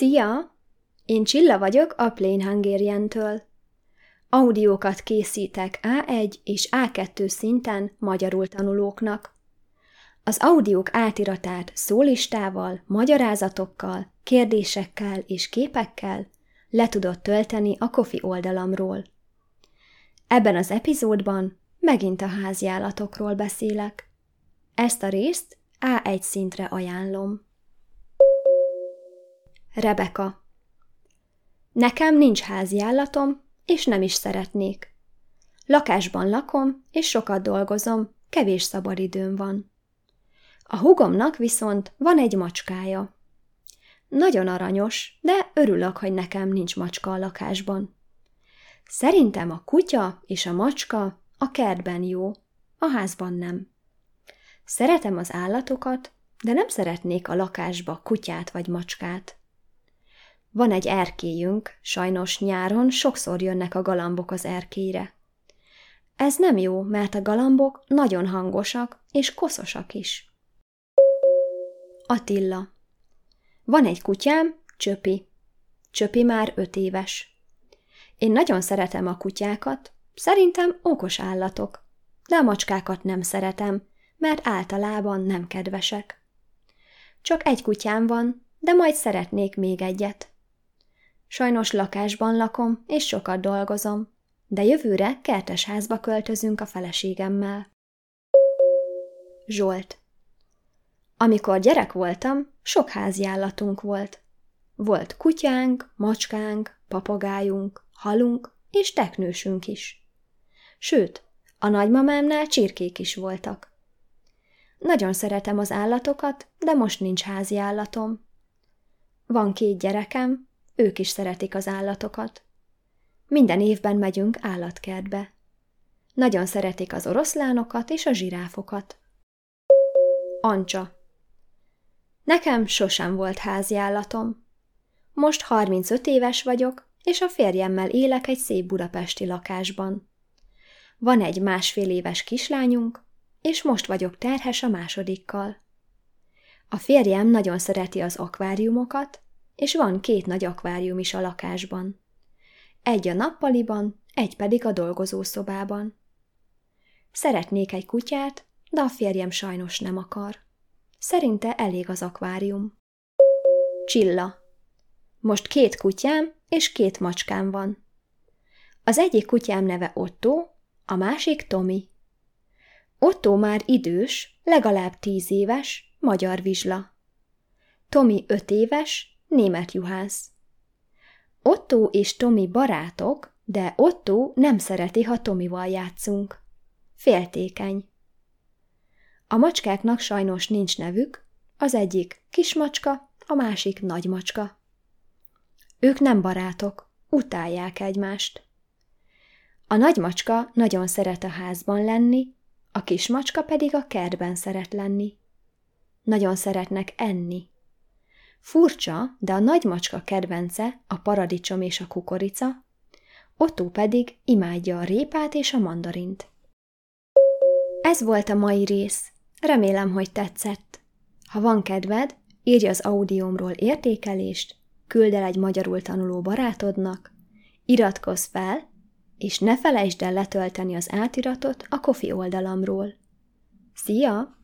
Szia! Én Csilla vagyok a Plain Hungarian-től. Audiókat készítek A1 és A2 szinten magyarul tanulóknak. Az audiók átiratát szólistával, magyarázatokkal, kérdésekkel és képekkel le tudod tölteni a Kofi oldalamról. Ebben az epizódban megint a háziállatokról beszélek. Ezt a részt A1 szintre ajánlom. Rebeka Nekem nincs háziállatom, és nem is szeretnék. Lakásban lakom, és sokat dolgozom, kevés szabadidőm van. A hugomnak viszont van egy macskája. Nagyon aranyos, de örülök, hogy nekem nincs macska a lakásban. Szerintem a kutya és a macska a kertben jó, a házban nem. Szeretem az állatokat, de nem szeretnék a lakásba kutyát vagy macskát. Van egy erkélyünk, sajnos nyáron sokszor jönnek a galambok az erkélyre. Ez nem jó, mert a galambok nagyon hangosak és koszosak is. Attila Van egy kutyám, Csöpi. Csöpi már öt éves. Én nagyon szeretem a kutyákat, szerintem okos állatok, de a macskákat nem szeretem, mert általában nem kedvesek. Csak egy kutyám van, de majd szeretnék még egyet. Sajnos lakásban lakom, és sokat dolgozom, de jövőre kertes házba költözünk a feleségemmel. Zsolt Amikor gyerek voltam, sok háziállatunk volt. Volt kutyánk, macskánk, papagájunk, halunk és teknősünk is. Sőt, a nagymamámnál csirkék is voltak. Nagyon szeretem az állatokat, de most nincs házi állatom. Van két gyerekem, ők is szeretik az állatokat. Minden évben megyünk állatkertbe. Nagyon szeretik az oroszlánokat és a zsiráfokat. Ancsa Nekem sosem volt házi állatom. Most 35 éves vagyok, és a férjemmel élek egy szép budapesti lakásban. Van egy másfél éves kislányunk, és most vagyok terhes a másodikkal. A férjem nagyon szereti az akváriumokat, és van két nagy akvárium is a lakásban. Egy a nappaliban, egy pedig a dolgozószobában. Szeretnék egy kutyát, de a férjem sajnos nem akar. Szerinte elég az akvárium. Csilla. Most két kutyám és két macskám van. Az egyik kutyám neve Otto, a másik Tomi. Otto már idős, legalább tíz éves, magyar vizsla. Tomi öt éves, német juhász. Otto és Tomi barátok, de Otto nem szereti, ha Tomival játszunk. Féltékeny. A macskáknak sajnos nincs nevük, az egyik kismacska, a másik nagymacska. Ők nem barátok, utálják egymást. A nagymacska nagyon szeret a házban lenni, a kismacska pedig a kertben szeret lenni. Nagyon szeretnek enni. Furcsa, de a nagymacska kedvence a paradicsom és a kukorica, Otto pedig imádja a répát és a mandarint. Ez volt a mai rész. Remélem, hogy tetszett. Ha van kedved, írj az audiómról értékelést, küld el egy magyarul tanuló barátodnak, iratkozz fel, és ne felejtsd el letölteni az átiratot a Kofi oldalamról. Szia!